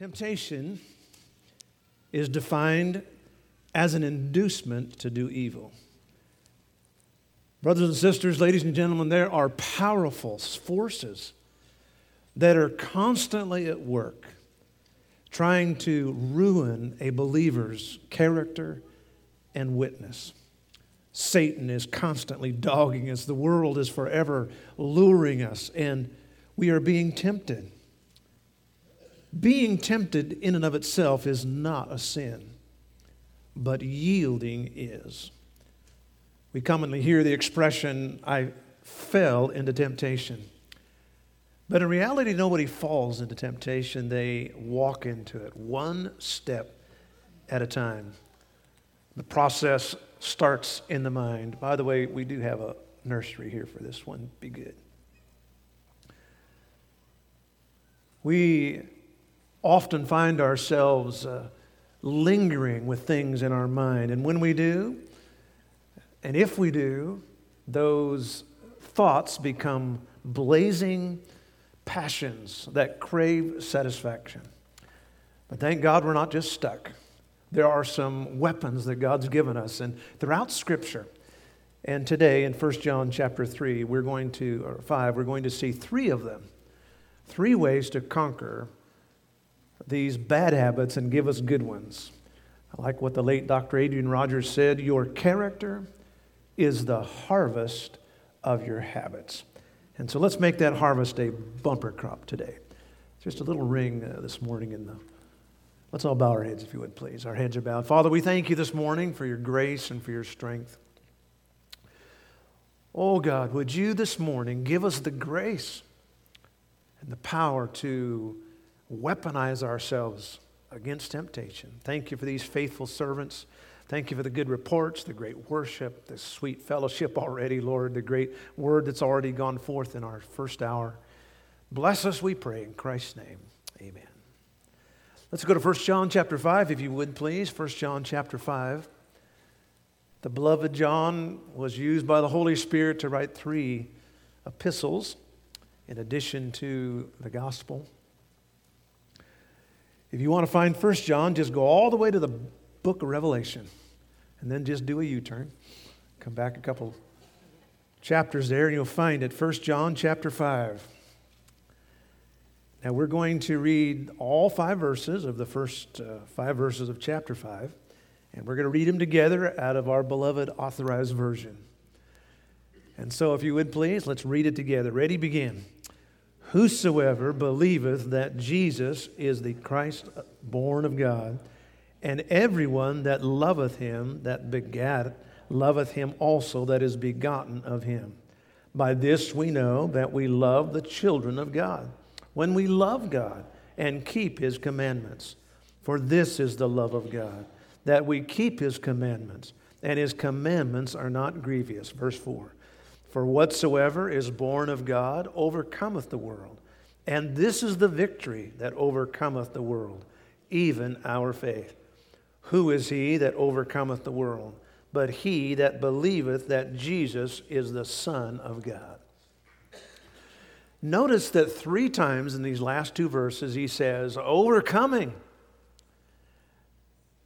Temptation is defined as an inducement to do evil. Brothers and sisters, ladies and gentlemen, there are powerful forces that are constantly at work trying to ruin a believer's character and witness. Satan is constantly dogging us, the world is forever luring us, and we are being tempted. Being tempted in and of itself is not a sin, but yielding is. We commonly hear the expression, I fell into temptation. But in reality, nobody falls into temptation, they walk into it one step at a time. The process starts in the mind. By the way, we do have a nursery here for this one. Be good. We often find ourselves uh, lingering with things in our mind. And when we do, and if we do, those thoughts become blazing passions that crave satisfaction. But thank God we're not just stuck. There are some weapons that God's given us. And throughout Scripture, and today in 1 John chapter 3, we're going to, or 5, we're going to see three of them. Three ways to conquer these bad habits and give us good ones. I like what the late Dr. Adrian Rogers said Your character is the harvest of your habits. And so let's make that harvest a bumper crop today. Just a little ring uh, this morning in the. Let's all bow our heads, if you would, please. Our heads are bowed. Father, we thank you this morning for your grace and for your strength. Oh, God, would you this morning give us the grace and the power to weaponize ourselves against temptation. Thank you for these faithful servants. Thank you for the good reports, the great worship, the sweet fellowship already, Lord, the great word that's already gone forth in our first hour. Bless us, we pray, in Christ's name. Amen. Let's go to 1 John chapter 5, if you would, please. 1 John chapter 5. The beloved John was used by the Holy Spirit to write three epistles in addition to the gospel. If you want to find First John, just go all the way to the book of Revelation and then just do a U turn. Come back a couple chapters there and you'll find it. First John chapter 5. Now we're going to read all five verses of the first uh, five verses of chapter 5, and we're going to read them together out of our beloved authorized version. And so, if you would please, let's read it together. Ready, begin. Whosoever believeth that Jesus is the Christ born of God, and everyone that loveth him that begat loveth him also that is begotten of him. By this we know that we love the children of God, when we love God and keep his commandments. For this is the love of God, that we keep his commandments, and his commandments are not grievous. Verse 4. For whatsoever is born of God overcometh the world. And this is the victory that overcometh the world, even our faith. Who is he that overcometh the world? But he that believeth that Jesus is the Son of God. Notice that three times in these last two verses he says, overcoming.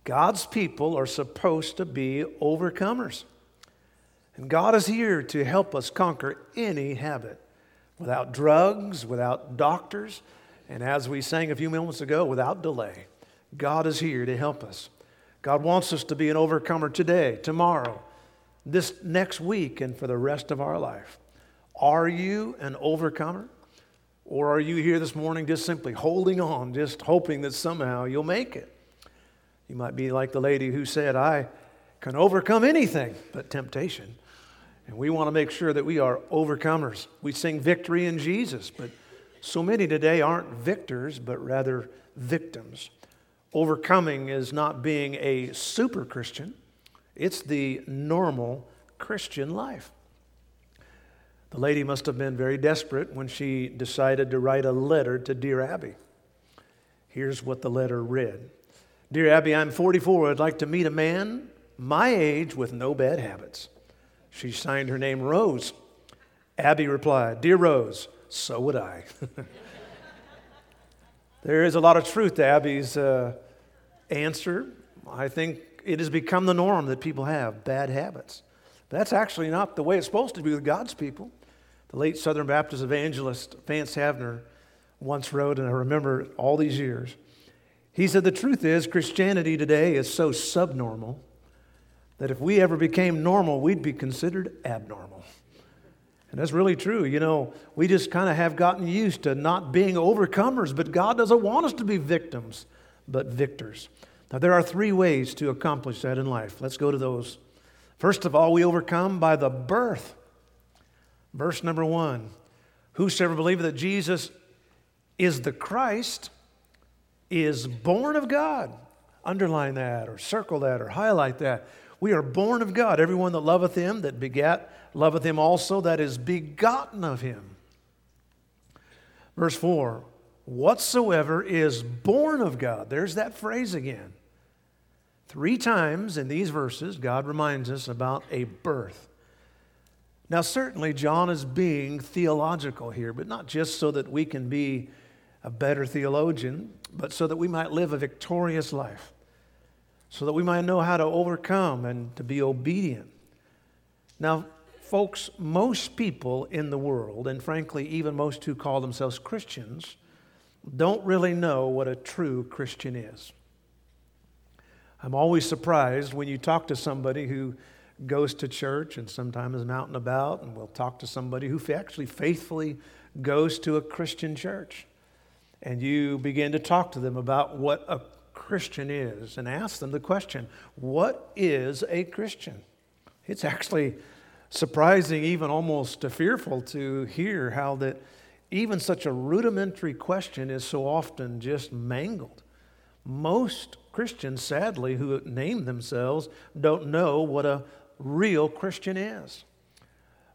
God's people are supposed to be overcomers. And God is here to help us conquer any habit without drugs, without doctors, and as we sang a few moments ago, without delay. God is here to help us. God wants us to be an overcomer today, tomorrow, this next week, and for the rest of our life. Are you an overcomer? Or are you here this morning just simply holding on, just hoping that somehow you'll make it? You might be like the lady who said, I can overcome anything but temptation. And we want to make sure that we are overcomers. We sing victory in Jesus, but so many today aren't victors, but rather victims. Overcoming is not being a super Christian, it's the normal Christian life. The lady must have been very desperate when she decided to write a letter to Dear Abby. Here's what the letter read Dear Abby, I'm 44. I'd like to meet a man my age with no bad habits. She signed her name Rose. Abby replied, Dear Rose, so would I. There is a lot of truth to Abby's uh, answer. I think it has become the norm that people have bad habits. That's actually not the way it's supposed to be with God's people. The late Southern Baptist evangelist Vance Havner once wrote, and I remember all these years, he said, The truth is, Christianity today is so subnormal that if we ever became normal, we'd be considered abnormal. And that's really true. You know, we just kind of have gotten used to not being overcomers, but God doesn't want us to be victims, but victors. Now, there are three ways to accomplish that in life. Let's go to those. First of all, we overcome by the birth. Verse number one Whosoever believeth that Jesus is the Christ is born of God. Underline that, or circle that, or highlight that. We are born of God. Everyone that loveth him, that begat, loveth him also that is begotten of him. Verse 4 Whatsoever is born of God. There's that phrase again. Three times in these verses, God reminds us about a birth. Now, certainly, John is being theological here, but not just so that we can be a better theologian, but so that we might live a victorious life so that we might know how to overcome and to be obedient. Now, folks, most people in the world, and frankly, even most who call themselves Christians, don't really know what a true Christian is. I'm always surprised when you talk to somebody who goes to church and sometimes is out and about, and we'll talk to somebody who actually faithfully goes to a Christian church. And you begin to talk to them about what a Christian is and ask them the question what is a Christian? It's actually surprising, even almost fearful to hear how that even such a rudimentary question is so often just mangled. Most Christians, sadly, who name themselves, don't know what a real Christian is.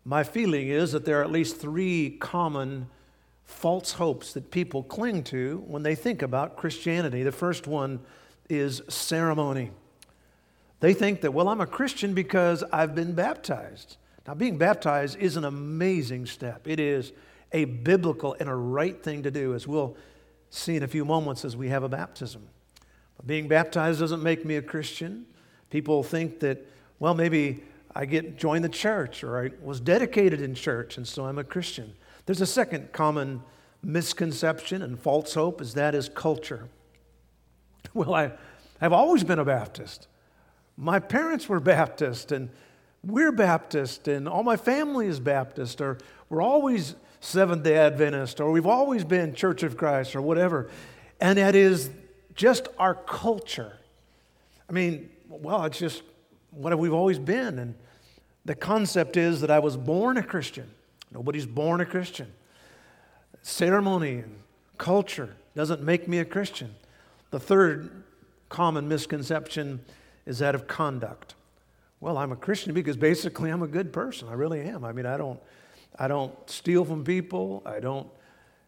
My feeling is that there are at least three common false hopes that people cling to when they think about Christianity. The first one is ceremony. They think that, well, I'm a Christian because I've been baptized. Now, being baptized is an amazing step. It is a biblical and a right thing to do, as we'll see in a few moments as we have a baptism. But being baptized doesn't make me a Christian. People think that, well, maybe I get joined the church or I was dedicated in church, and so I'm a Christian. There's a second common misconception and false hope, is that is culture. Well, I, I've always been a Baptist. My parents were Baptist, and we're Baptist, and all my family is Baptist, or we're always Seventh day Adventist, or we've always been Church of Christ, or whatever. And that is just our culture. I mean, well, it's just what we've always been. And the concept is that I was born a Christian. Nobody's born a Christian. Ceremony and culture doesn't make me a Christian. The third common misconception is that of conduct. Well, I'm a Christian because basically I'm a good person. I really am. I mean, I don't, I don't steal from people. I don't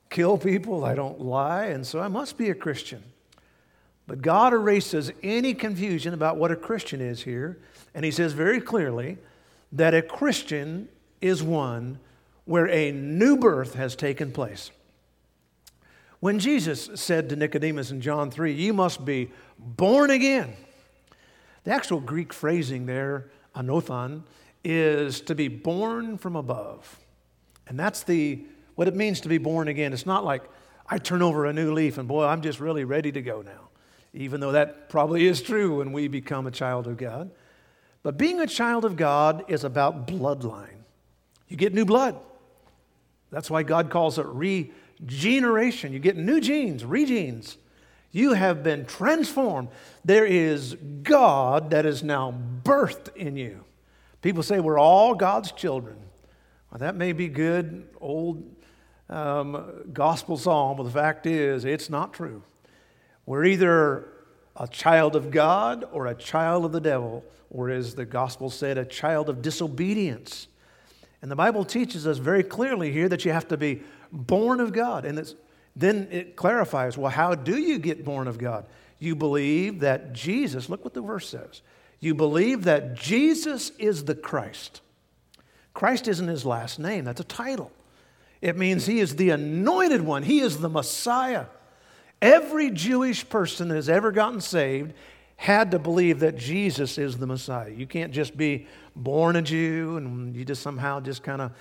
kill people. I don't lie. And so I must be a Christian. But God erases any confusion about what a Christian is here. And He says very clearly that a Christian is one where a new birth has taken place. When Jesus said to Nicodemus in John 3, You must be born again, the actual Greek phrasing there, anothen, is to be born from above. And that's the what it means to be born again. It's not like I turn over a new leaf and boy, I'm just really ready to go now. Even though that probably is true when we become a child of God. But being a child of God is about bloodline. You get new blood. That's why God calls it regeneration. You get new genes, regenes. You have been transformed. There is God that is now birthed in you. People say we're all God's children. Well, that may be good, old um, gospel song, but the fact is, it's not true. We're either a child of God or a child of the devil, or as the gospel said, a child of disobedience. And the Bible teaches us very clearly here that you have to be born of God. And then it clarifies well, how do you get born of God? You believe that Jesus, look what the verse says. You believe that Jesus is the Christ. Christ isn't his last name, that's a title. It means he is the anointed one, he is the Messiah. Every Jewish person that has ever gotten saved had to believe that Jesus is the Messiah. You can't just be born a Jew and you just somehow just kind of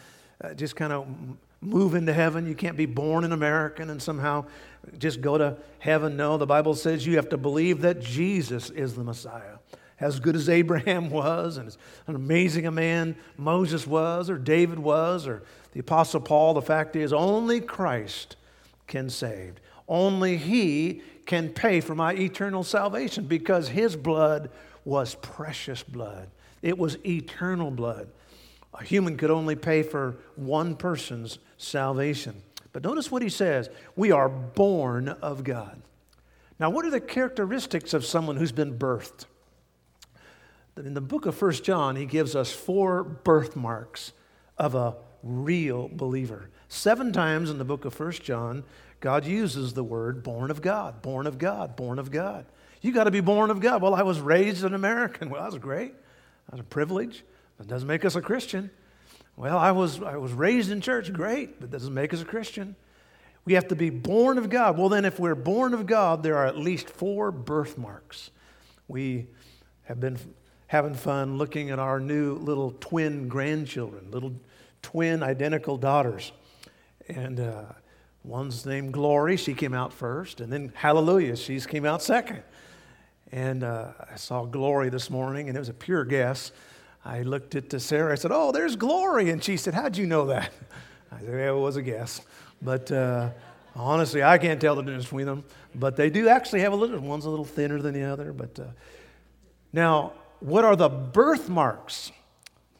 uh, just kind of move into heaven. You can't be born an American and somehow just go to heaven. No, the Bible says you have to believe that Jesus is the Messiah. As good as Abraham was, and as amazing a man Moses was, or David was, or the Apostle Paul, the fact is only Christ can save. Only He can pay for my eternal salvation because his blood was precious blood. It was eternal blood. A human could only pay for one person's salvation. But notice what he says we are born of God. Now, what are the characteristics of someone who's been birthed? In the book of First John, he gives us four birthmarks of a real believer. Seven times in the book of First John, God uses the word born of God, born of God, born of God. You got to be born of God. Well, I was raised an American. Well, that was great. That was a privilege. That doesn't make us a Christian. Well, I was, I was raised in church. Great, but that doesn't make us a Christian. We have to be born of God. Well, then, if we're born of God, there are at least four birthmarks. We have been having fun looking at our new little twin grandchildren, little twin identical daughters. And uh, One's named Glory, she came out first, and then Hallelujah, she's came out second. And uh, I saw Glory this morning, and it was a pure guess. I looked at Sarah, I said, Oh, there's Glory. And she said, How'd you know that? I said, Yeah, it was a guess. But uh, honestly, I can't tell the difference between them. But they do actually have a little, one's a little thinner than the other. But uh, now, what are the birthmarks?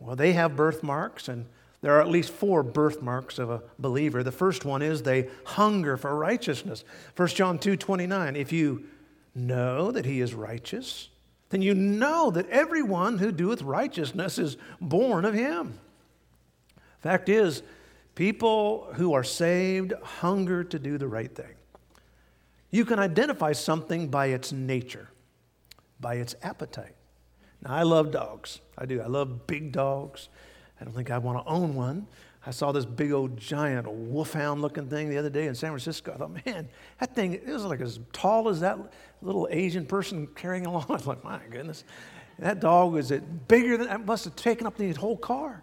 Well, they have birthmarks, and there are at least four birthmarks of a believer. The first one is they hunger for righteousness. 1 John 2 29. If you know that he is righteous, then you know that everyone who doeth righteousness is born of him. Fact is, people who are saved hunger to do the right thing. You can identify something by its nature, by its appetite. Now, I love dogs. I do. I love big dogs. I don't think I want to own one. I saw this big old giant wolfhound looking thing the other day in San Francisco. I thought, man, that thing it was like as tall as that little Asian person carrying along. I was like, my goodness. That dog was it bigger than it must have taken up the whole car.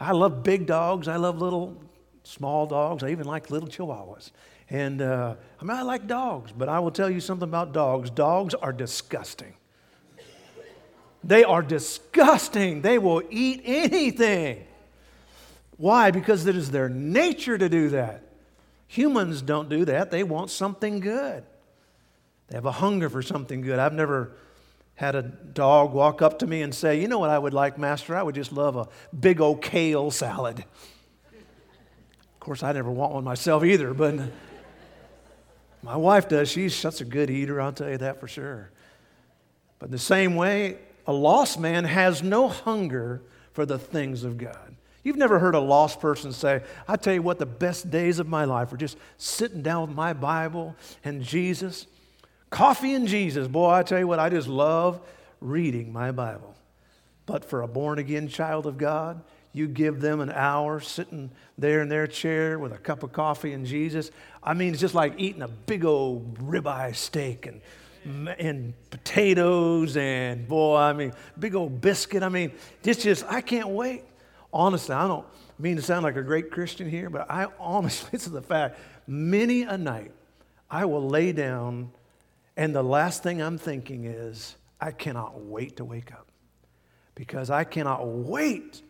I love big dogs. I love little small dogs. I even like little chihuahuas. And uh, I mean, I like dogs, but I will tell you something about dogs. Dogs are disgusting. They are disgusting. They will eat anything. Why? Because it is their nature to do that. Humans don't do that. They want something good. They have a hunger for something good. I've never had a dog walk up to me and say, You know what I would like, Master? I would just love a big old kale salad. Of course, I never want one myself either, but my wife does. She's such a good eater, I'll tell you that for sure. But in the same way, a lost man has no hunger for the things of God. You've never heard a lost person say, I tell you what, the best days of my life are just sitting down with my Bible and Jesus. Coffee and Jesus. Boy, I tell you what, I just love reading my Bible. But for a born again child of God, you give them an hour sitting there in their chair with a cup of coffee and Jesus. I mean, it's just like eating a big old ribeye steak and and potatoes and boy, I mean, big old biscuit. I mean, it's just, I can't wait. Honestly, I don't mean to sound like a great Christian here, but I honestly, this is the fact. Many a night, I will lay down, and the last thing I'm thinking is, I cannot wait to wake up because I cannot wait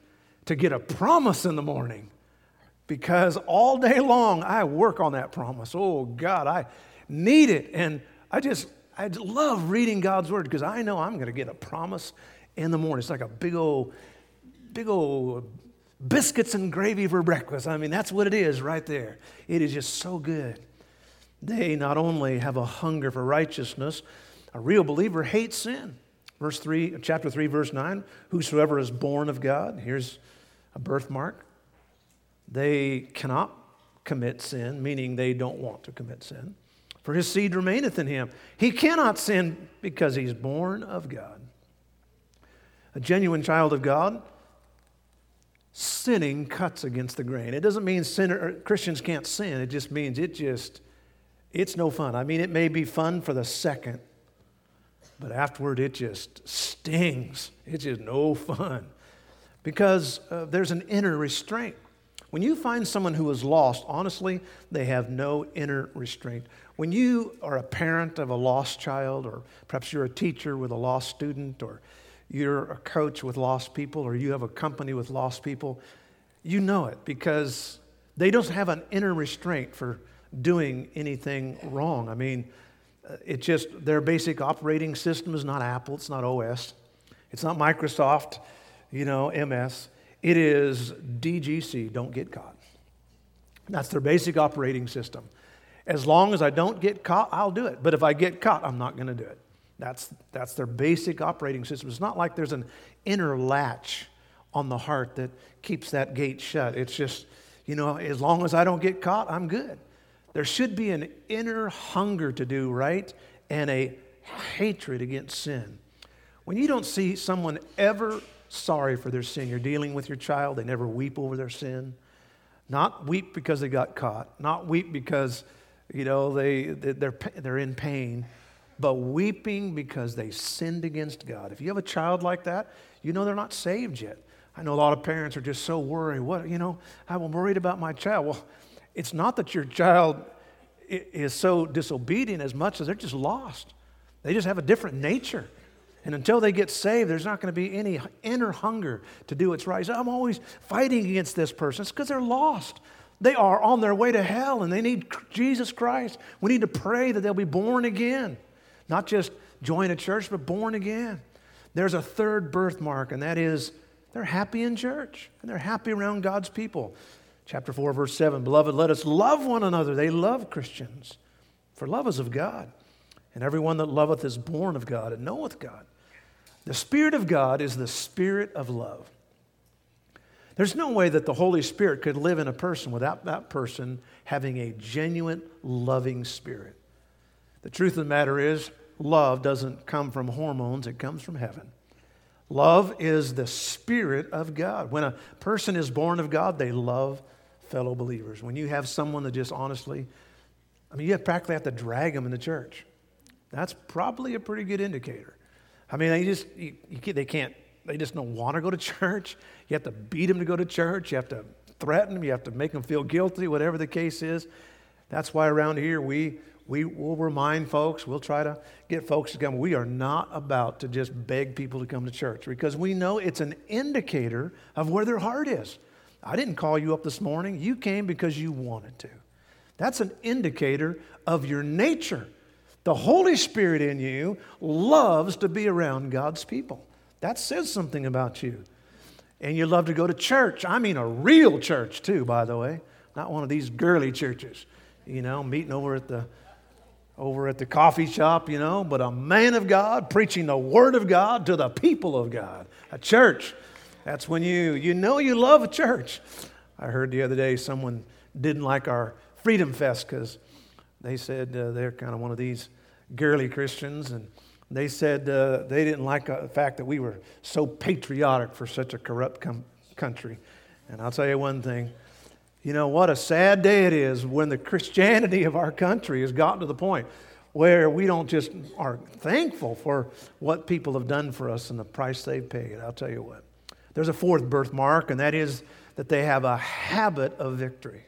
to get a promise in the morning because all day long I work on that promise. Oh, God, I need it. And I just, I love reading God's word because I know I'm going to get a promise in the morning. It's like a big old, big old biscuits and gravy for breakfast. I mean, that's what it is right there. It is just so good. They not only have a hunger for righteousness, a real believer hates sin. Verse 3, chapter 3, verse 9, whosoever is born of God, here's a birthmark. They cannot commit sin, meaning they don't want to commit sin for his seed remaineth in him. He cannot sin because he's born of God. A genuine child of God, sinning cuts against the grain. It doesn't mean sinner, Christians can't sin, it just means it just It's no fun. I mean, it may be fun for the second, but afterward it just stings. It's just no fun because uh, there's an inner restraint. When you find someone who is lost, honestly, they have no inner restraint. When you are a parent of a lost child, or perhaps you're a teacher with a lost student, or you're a coach with lost people, or you have a company with lost people, you know it because they don't have an inner restraint for doing anything wrong. I mean, it just, their basic operating system is not Apple, it's not OS, it's not Microsoft, you know, MS. It is DGC, don't get caught. That's their basic operating system. As long as I don't get caught, I'll do it. But if I get caught, I'm not going to do it. That's, that's their basic operating system. It's not like there's an inner latch on the heart that keeps that gate shut. It's just, you know, as long as I don't get caught, I'm good. There should be an inner hunger to do right and a hatred against sin. When you don't see someone ever sorry for their sin. You're dealing with your child, they never weep over their sin. Not weep because they got caught, not weep because, you know, they, they're, they're in pain, but weeping because they sinned against God. If you have a child like that, you know they're not saved yet. I know a lot of parents are just so worried. What, you know, I'm worried about my child. Well, it's not that your child is so disobedient as much as they're just lost. They just have a different nature. And until they get saved, there's not going to be any inner hunger to do what's right. So I'm always fighting against this person. It's because they're lost. They are on their way to hell and they need Jesus Christ. We need to pray that they'll be born again. Not just join a church, but born again. There's a third birthmark, and that is they're happy in church and they're happy around God's people. Chapter 4, verse 7 Beloved, let us love one another. They love Christians, for love is of God. And everyone that loveth is born of God and knoweth God. The Spirit of God is the Spirit of love. There's no way that the Holy Spirit could live in a person without that person having a genuine, loving spirit. The truth of the matter is, love doesn't come from hormones, it comes from heaven. Love is the Spirit of God. When a person is born of God, they love fellow believers. When you have someone that just honestly, I mean, you practically have to drag them in the church. That's probably a pretty good indicator. I mean, they just, you, you, they can't, they just don't want to go to church. You have to beat them to go to church. You have to threaten them. You have to make them feel guilty, whatever the case is. That's why around here we, we will remind folks, we'll try to get folks to come. We are not about to just beg people to come to church because we know it's an indicator of where their heart is. I didn't call you up this morning. You came because you wanted to. That's an indicator of your nature. The Holy Spirit in you loves to be around God's people. That says something about you. And you love to go to church. I mean, a real church, too, by the way, not one of these girly churches, you know, meeting over at the over at the coffee shop, you know, but a man of God preaching the word of God to the people of God. A church. That's when you you know you love a church. I heard the other day someone didn't like our Freedom Fest because they said uh, they're kind of one of these girly Christians, and they said uh, they didn't like uh, the fact that we were so patriotic for such a corrupt com- country. And I'll tell you one thing you know, what a sad day it is when the Christianity of our country has gotten to the point where we don't just are thankful for what people have done for us and the price they've paid. I'll tell you what. There's a fourth birthmark, and that is that they have a habit of victory.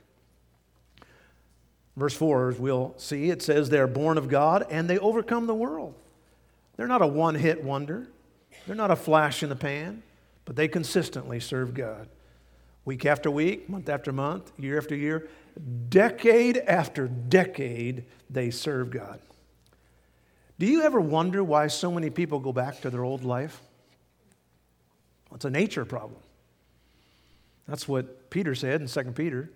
Verse 4, as we'll see, it says they're born of God and they overcome the world. They're not a one hit wonder, they're not a flash in the pan, but they consistently serve God. Week after week, month after month, year after year, decade after decade, they serve God. Do you ever wonder why so many people go back to their old life? Well, it's a nature problem. That's what Peter said in 2 Peter.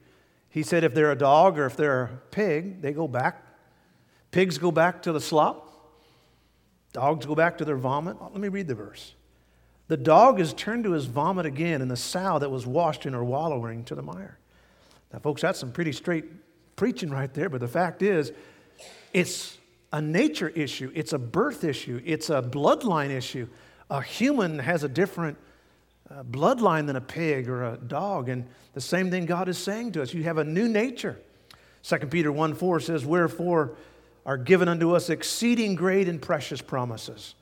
He said if they're a dog or if they're a pig, they go back. Pigs go back to the slop. Dogs go back to their vomit. Let me read the verse. The dog is turned to his vomit again, and the sow that was washed in her wallowing to the mire. Now, folks, that's some pretty straight preaching right there, but the fact is, it's a nature issue, it's a birth issue, it's a bloodline issue. A human has a different bloodline than a pig or a dog. And the same thing God is saying to us you have a new nature. 2 Peter 1 4 says, Wherefore are given unto us exceeding great and precious promises,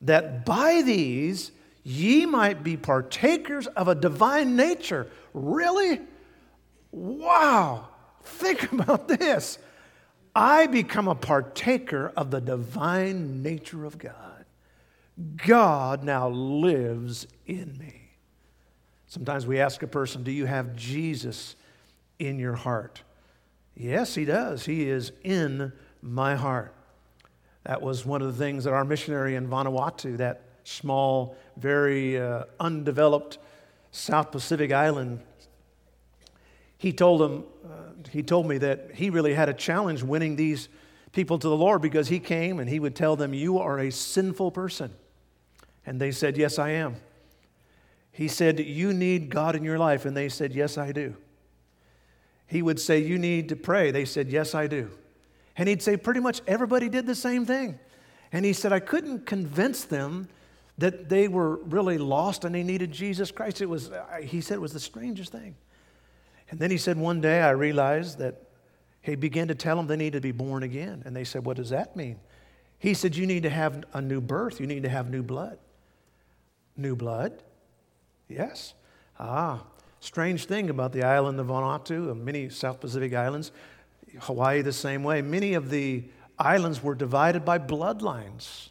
that by these ye might be partakers of a divine nature. Really? Wow. Think about this. I become a partaker of the divine nature of God. God now lives in me. Sometimes we ask a person, Do you have Jesus in your heart? Yes, he does. He is in my heart. That was one of the things that our missionary in Vanuatu, that small, very uh, undeveloped South Pacific island, he told them, uh, he told me that he really had a challenge winning these people to the Lord because he came and he would tell them, You are a sinful person. And they said, Yes, I am. He said, You need God in your life. And they said, Yes, I do. He would say, You need to pray. They said, Yes, I do. And he'd say, Pretty much everybody did the same thing. And he said, I couldn't convince them that they were really lost and they needed Jesus Christ. It was, he said, it was the strangest thing. And then he said, one day I realized that he began to tell them they need to be born again. And they said, What does that mean? He said, You need to have a new birth, you need to have new blood. New blood? Yes. Ah, strange thing about the island of Vanuatu and many South Pacific islands, Hawaii the same way. Many of the islands were divided by bloodlines.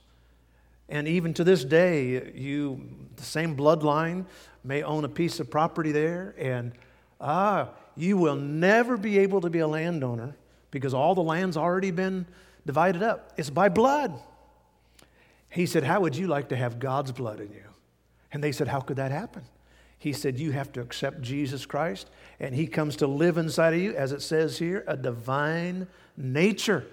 And even to this day, you, the same bloodline may own a piece of property there, and Ah, you will never be able to be a landowner because all the land's already been divided up. It's by blood. He said, How would you like to have God's blood in you? And they said, How could that happen? He said, You have to accept Jesus Christ, and He comes to live inside of you, as it says here, a divine nature.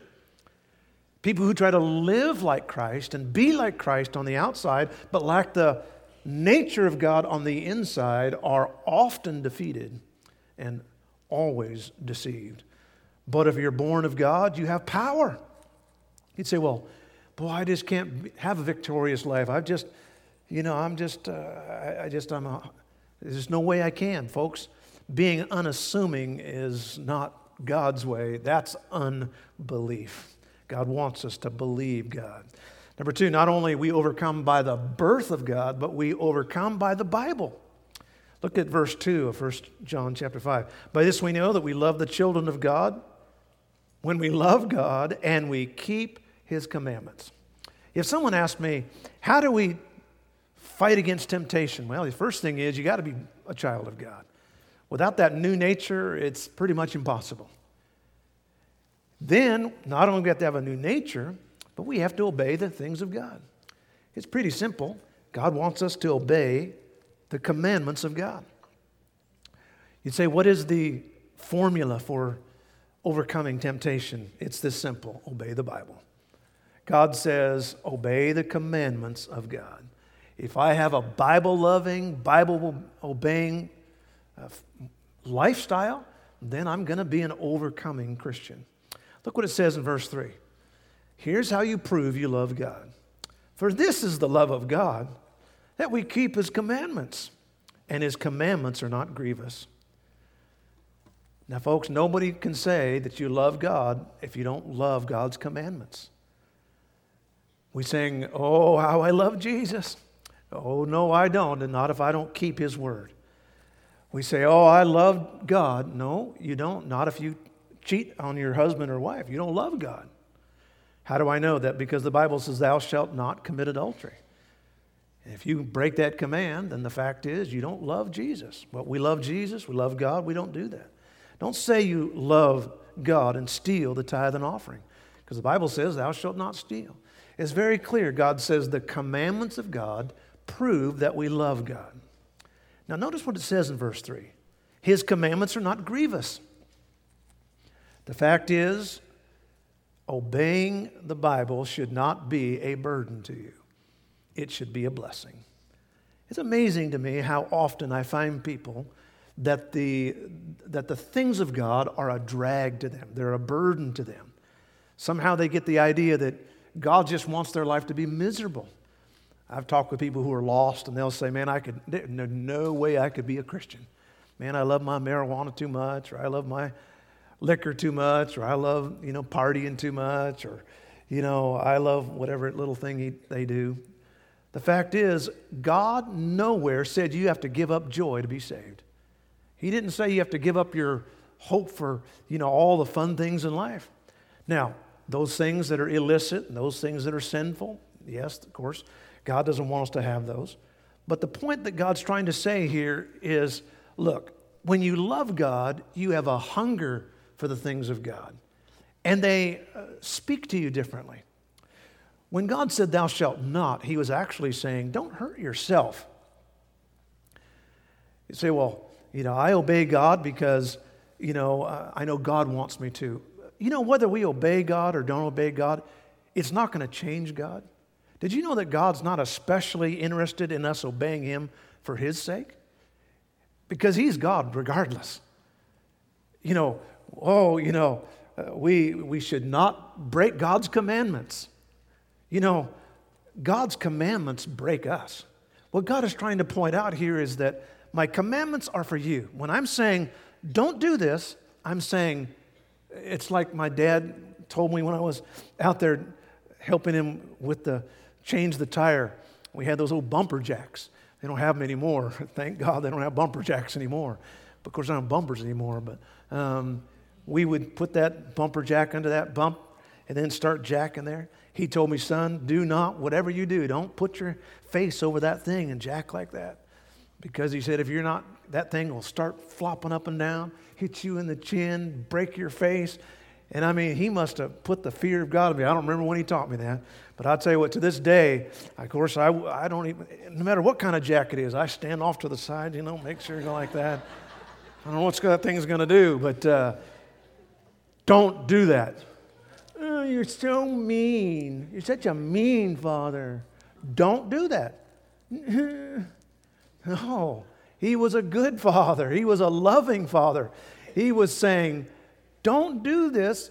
People who try to live like Christ and be like Christ on the outside, but lack the nature of God on the inside, are often defeated and always deceived. But if you're born of God, you have power. You'd say, well, boy, I just can't have a victorious life. I've just, you know, I'm just, uh, I, I, just, I'm a, there's no way I can, folks. Being unassuming is not God's way. That's unbelief. God wants us to believe God. Number two, not only we overcome by the birth of God, but we overcome by the Bible. Look at verse 2 of 1 John chapter 5. By this we know that we love the children of God when we love God and we keep his commandments. If someone asked me, how do we fight against temptation? Well, the first thing is you got to be a child of God. Without that new nature, it's pretty much impossible. Then, not only do we have to have a new nature, but we have to obey the things of God. It's pretty simple. God wants us to obey the commandments of God. You'd say, what is the formula for overcoming temptation? It's this simple obey the Bible. God says, obey the commandments of God. If I have a Bible loving, Bible obeying uh, lifestyle, then I'm going to be an overcoming Christian. Look what it says in verse 3. Here's how you prove you love God. For this is the love of God that we keep his commandments, and his commandments are not grievous. Now, folks, nobody can say that you love God if you don't love God's commandments. We sing, Oh, how I love Jesus. Oh, no, I don't, and not if I don't keep his word. We say, Oh, I love God. No, you don't. Not if you cheat on your husband or wife. You don't love God. How do I know that? Because the Bible says, Thou shalt not commit adultery. If you break that command, then the fact is you don't love Jesus. But we love Jesus, we love God, we don't do that. Don't say you love God and steal the tithe and offering, because the Bible says, Thou shalt not steal. It's very clear. God says the commandments of God prove that we love God. Now, notice what it says in verse 3 His commandments are not grievous. The fact is, obeying the Bible should not be a burden to you it should be a blessing. It's amazing to me how often I find people that the, that the things of God are a drag to them, they're a burden to them. Somehow they get the idea that God just wants their life to be miserable. I've talked with people who are lost, and they'll say, Man, I could, there's no way I could be a Christian. Man, I love my marijuana too much, or I love my liquor too much, or I love, you know, partying too much, or, you know, I love whatever little thing he, they do. The fact is, God nowhere said you have to give up joy to be saved. He didn't say you have to give up your hope for, you know, all the fun things in life. Now, those things that are illicit and those things that are sinful, yes, of course, God doesn't want us to have those. But the point that God's trying to say here is look, when you love God, you have a hunger for the things of God, and they uh, speak to you differently. When God said, Thou shalt not, He was actually saying, Don't hurt yourself. You say, Well, you know, I obey God because, you know, uh, I know God wants me to. You know, whether we obey God or don't obey God, it's not going to change God. Did you know that God's not especially interested in us obeying Him for His sake? Because He's God regardless. You know, oh, you know, uh, we, we should not break God's commandments. You know, God's commandments break us. What God is trying to point out here is that my commandments are for you. When I'm saying, don't do this, I'm saying, it's like my dad told me when I was out there helping him with the change the tire. We had those old bumper jacks. They don't have them anymore. Thank God they don't have bumper jacks anymore. Of course, I don't have bumpers anymore, but um, we would put that bumper jack under that bump and then start jacking there. He told me, son, do not, whatever you do, don't put your face over that thing and jack like that. Because he said, if you're not, that thing will start flopping up and down, hit you in the chin, break your face. And I mean, he must have put the fear of God in me. I don't remember when he taught me that. But I'll tell you what, to this day, of course, I, I don't even, no matter what kind of jacket it is, I stand off to the side, you know, make sure like that. I don't know what that thing's going to do, but uh, don't do that. Oh, you're so mean. You're such a mean father. Don't do that. No, he was a good father. He was a loving father. He was saying, Don't do this.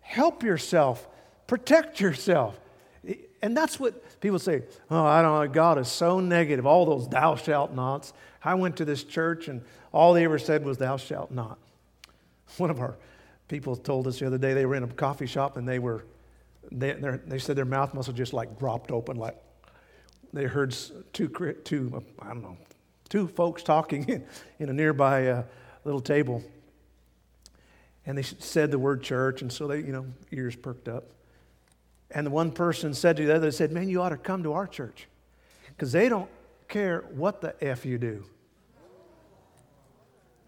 Help yourself, protect yourself. And that's what people say, Oh, I don't know. God is so negative. All those thou shalt nots. I went to this church and all they ever said was, Thou shalt not. One of our people told us the other day they were in a coffee shop and they were, they, they said their mouth muscle just like dropped open, like they heard two, two I don't know, two folks talking in, in a nearby uh, little table. And they said the word church, and so they, you know, ears perked up. And the one person said to the other, they said, Man, you ought to come to our church because they don't care what the F you do.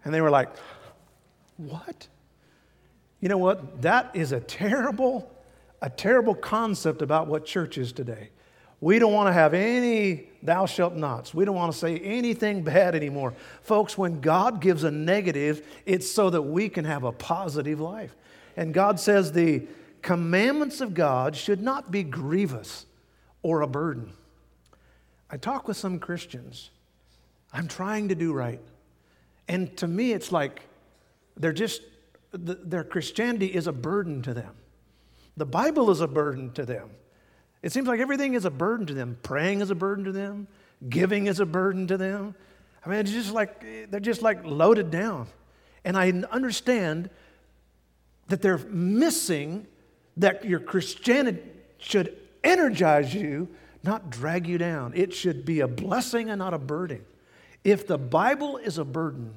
And they were like, What? You know what? That is a terrible, a terrible concept about what church is today. We don't want to have any thou shalt nots. We don't want to say anything bad anymore. Folks, when God gives a negative, it's so that we can have a positive life. And God says the commandments of God should not be grievous or a burden. I talk with some Christians. I'm trying to do right. And to me, it's like they're just, their Christianity is a burden to them. The Bible is a burden to them. It seems like everything is a burden to them. Praying is a burden to them. Giving is a burden to them. I mean, it's just like they're just like loaded down. And I understand that they're missing that your Christianity should energize you, not drag you down. It should be a blessing and not a burden. If the Bible is a burden,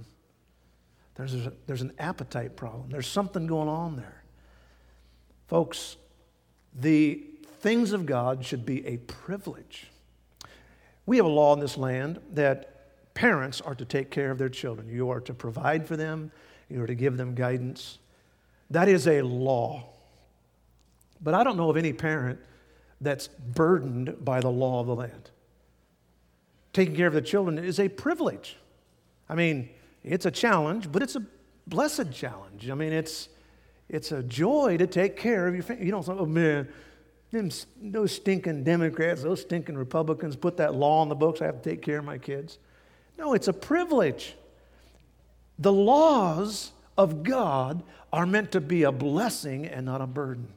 there's, a, there's an appetite problem. There's something going on there. Folks, the things of God should be a privilege. We have a law in this land that parents are to take care of their children. You are to provide for them, you are to give them guidance. That is a law. But I don't know of any parent that's burdened by the law of the land. Taking care of the children is a privilege. I mean, it's a challenge, but it's a blessed challenge. I mean, it's, it's a joy to take care of your family. You don't say, oh man, them, those stinking Democrats, those stinking Republicans put that law on the books. I have to take care of my kids. No, it's a privilege. The laws of God are meant to be a blessing and not a burden.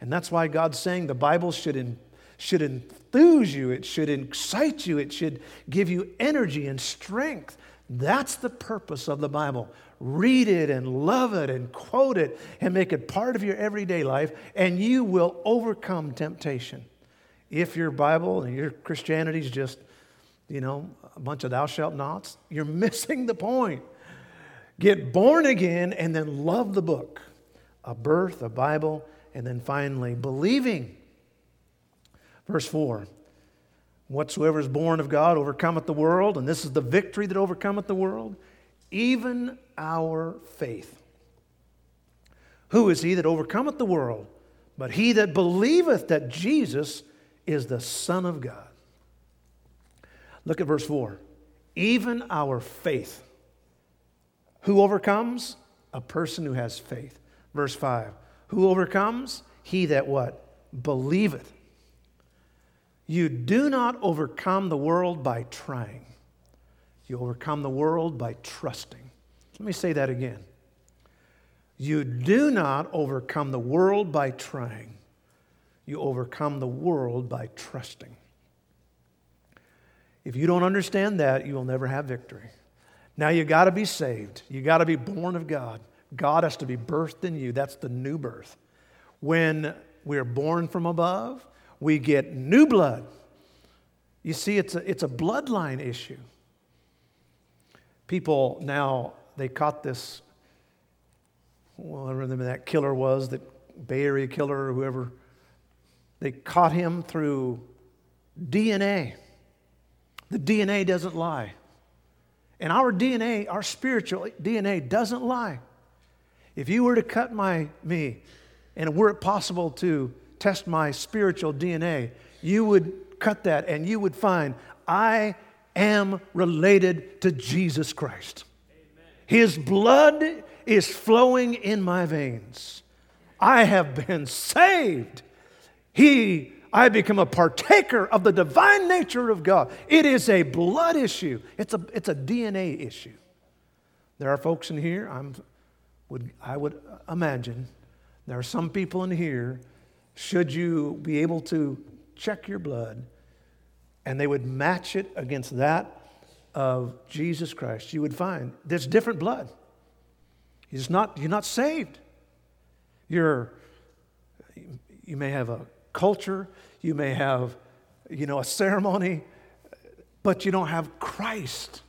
And that's why God's saying the Bible should, in, should enthuse you, it should excite you, it should give you energy and strength. That's the purpose of the Bible. Read it and love it and quote it and make it part of your everyday life, and you will overcome temptation. If your Bible and your Christianity is just, you know, a bunch of thou shalt nots, you're missing the point. Get born again and then love the book a birth, a Bible, and then finally believing. Verse 4 Whatsoever is born of God overcometh the world, and this is the victory that overcometh the world, even our faith. Who is he that overcometh the world? But he that believeth that Jesus is the Son of God. Look at verse 4. Even our faith. Who overcomes? A person who has faith. Verse 5. Who overcomes? He that what? Believeth. You do not overcome the world by trying. You overcome the world by trusting. Let me say that again. You do not overcome the world by trying. You overcome the world by trusting. If you don't understand that, you will never have victory. Now you got to be saved. You got to be born of God. God has to be birthed in you. That's the new birth. When we're born from above, we get new blood. You see, it's a, it's a bloodline issue. People now, they caught this, whatever that killer was, that Bay Area killer or whoever, they caught him through DNA. The DNA doesn't lie. And our DNA, our spiritual DNA doesn't lie. If you were to cut my me, and were it possible to test my spiritual DNA, you would cut that and you would find I am related to Jesus Christ. His blood is flowing in my veins. I have been saved. He I become a partaker of the divine nature of God. It is a blood issue. It's a, it's a DNA issue. There are folks in here, I'm, would, I would imagine, there are some people in here, should you be able to check your blood and they would match it against that of Jesus Christ, you would find there's different blood. Not, you're not saved. You're, you may have a culture, you may have, you know, a ceremony, but you don't have Christ.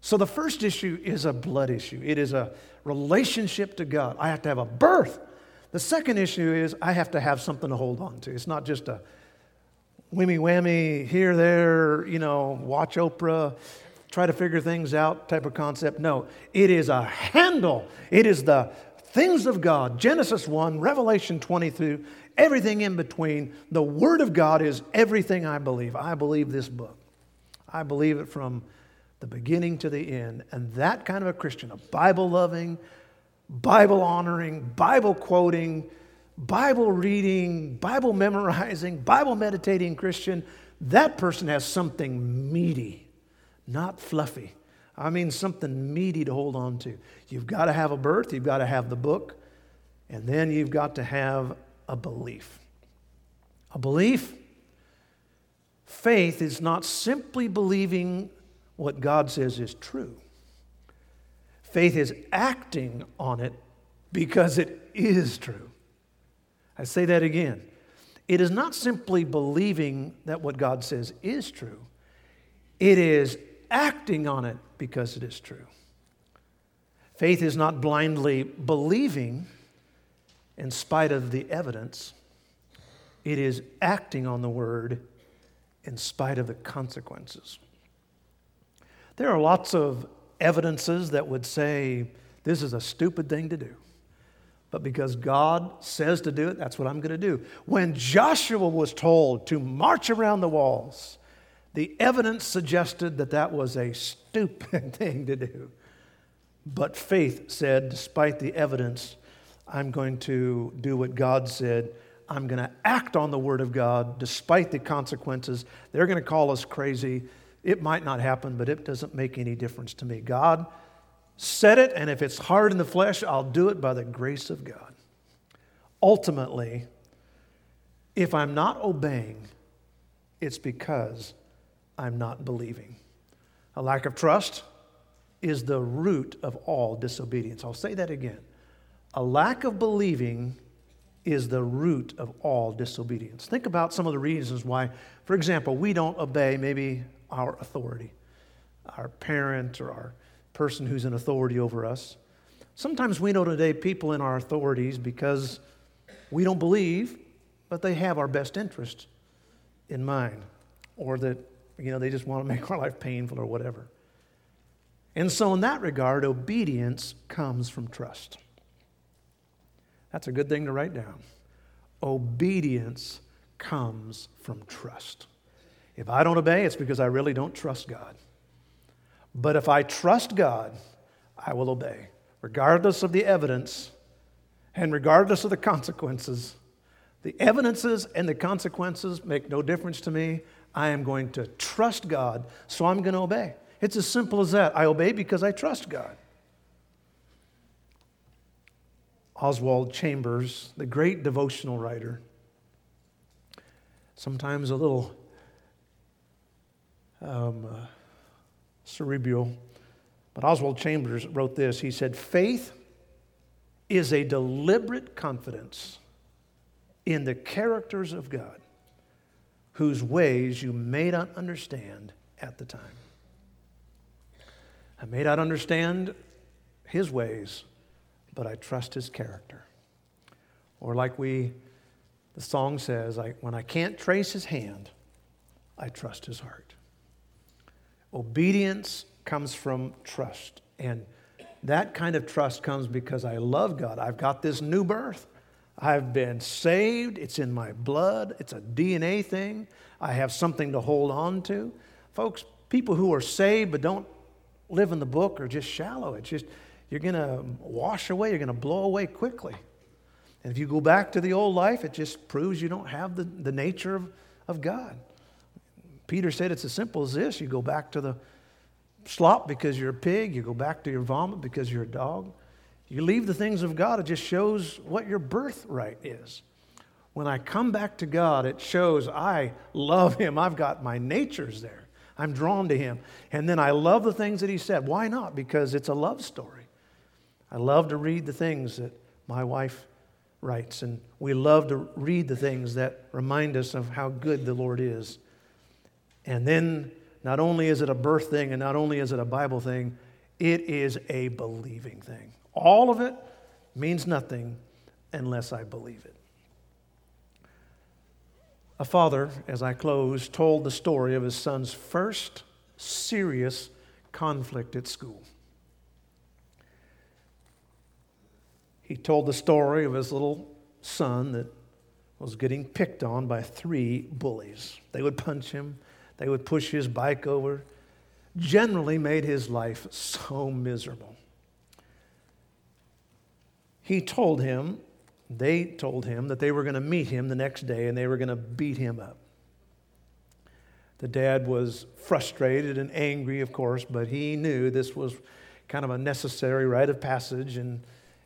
So the first issue is a blood issue. It is a relationship to God. I have to have a birth. The second issue is I have to have something to hold on to. It's not just a whammy whammy here, there, you know, watch Oprah, try to figure things out type of concept. No, it is a handle. It is the things of God. Genesis 1, Revelation 22, everything in between. The Word of God is everything I believe. I believe this book. I believe it from the beginning to the end. And that kind of a Christian, a Bible loving, Bible honoring, Bible quoting, Bible reading, Bible memorizing, Bible meditating Christian, that person has something meaty, not fluffy. I mean, something meaty to hold on to. You've got to have a birth, you've got to have the book, and then you've got to have a belief. A belief, faith is not simply believing what God says is true. Faith is acting on it because it is true. I say that again. It is not simply believing that what God says is true, it is acting on it because it is true. Faith is not blindly believing in spite of the evidence, it is acting on the word in spite of the consequences. There are lots of evidences that would say this is a stupid thing to do. But because God says to do it, that's what I'm going to do. When Joshua was told to march around the walls, the evidence suggested that that was a stupid thing to do. But faith said, despite the evidence, I'm going to do what God said. I'm going to act on the Word of God despite the consequences. They're going to call us crazy. It might not happen, but it doesn't make any difference to me. God said it, and if it's hard in the flesh, I'll do it by the grace of God. Ultimately, if I'm not obeying, it's because I'm not believing. A lack of trust is the root of all disobedience. I'll say that again. A lack of believing is the root of all disobedience. Think about some of the reasons why, for example, we don't obey maybe our authority, our parent or our person who's in authority over us. Sometimes we know today people in our authorities because we don't believe, but they have our best interest in mind, or that you know they just want to make our life painful or whatever. And so, in that regard, obedience comes from trust. That's a good thing to write down. Obedience comes from trust. If I don't obey, it's because I really don't trust God. But if I trust God, I will obey, regardless of the evidence and regardless of the consequences. The evidences and the consequences make no difference to me. I am going to trust God, so I'm going to obey. It's as simple as that. I obey because I trust God. Oswald Chambers, the great devotional writer, sometimes a little um, uh, cerebral, but Oswald Chambers wrote this. He said, Faith is a deliberate confidence in the characters of God whose ways you may not understand at the time. I may not understand his ways, but I trust his character. Or, like we, the song says, I, when I can't trace his hand, I trust his heart. Obedience comes from trust. And that kind of trust comes because I love God. I've got this new birth. I've been saved. It's in my blood. It's a DNA thing. I have something to hold on to. Folks, people who are saved but don't live in the book are just shallow. It's just, you're going to wash away, you're going to blow away quickly. And if you go back to the old life, it just proves you don't have the, the nature of, of God. Peter said it's as simple as this you go back to the slop because you're a pig, you go back to your vomit because you're a dog. You leave the things of God, it just shows what your birthright is. When I come back to God, it shows I love Him. I've got my natures there. I'm drawn to Him. And then I love the things that He said. Why not? Because it's a love story. I love to read the things that my wife writes, and we love to read the things that remind us of how good the Lord is. And then not only is it a birth thing and not only is it a Bible thing, it is a believing thing. All of it means nothing unless I believe it. A father, as I close, told the story of his son's first serious conflict at school. He told the story of his little son that was getting picked on by three bullies. They would punch him, they would push his bike over, generally made his life so miserable. He told him, they told him that they were going to meet him the next day and they were going to beat him up. The dad was frustrated and angry, of course, but he knew this was kind of a necessary rite of passage and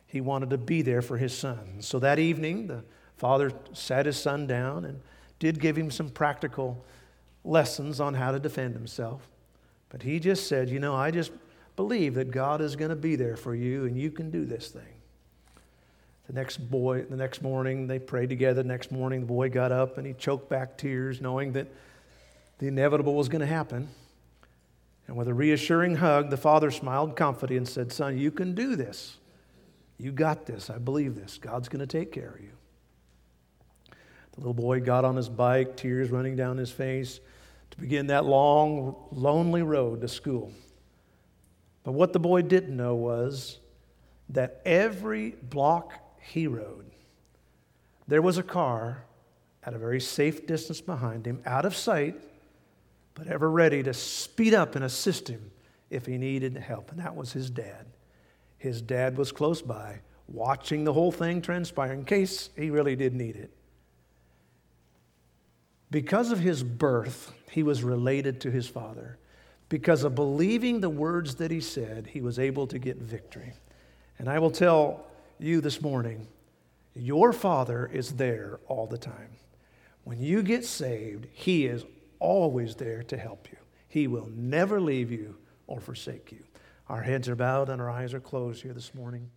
he wanted to be there for his son. So that evening, the father sat his son down and did give him some practical lessons on how to defend himself. But he just said, You know, I just believe that God is going to be there for you and you can do this thing. The next boy, the next morning, they prayed together. The next morning, the boy got up and he choked back tears, knowing that the inevitable was going to happen. And with a reassuring hug, the father smiled confidently and said, Son, you can do this. You got this. I believe this. God's going to take care of you. The little boy got on his bike, tears running down his face, to begin that long, lonely road to school. But what the boy didn't know was that every block he rode, there was a car at a very safe distance behind him, out of sight, but ever ready to speed up and assist him if he needed help. And that was his dad. His dad was close by, watching the whole thing transpire in case he really did need it. Because of his birth, he was related to his father. Because of believing the words that he said, he was able to get victory. And I will tell you this morning your father is there all the time. When you get saved, he is always there to help you. He will never leave you or forsake you. Our heads are bowed and our eyes are closed here this morning.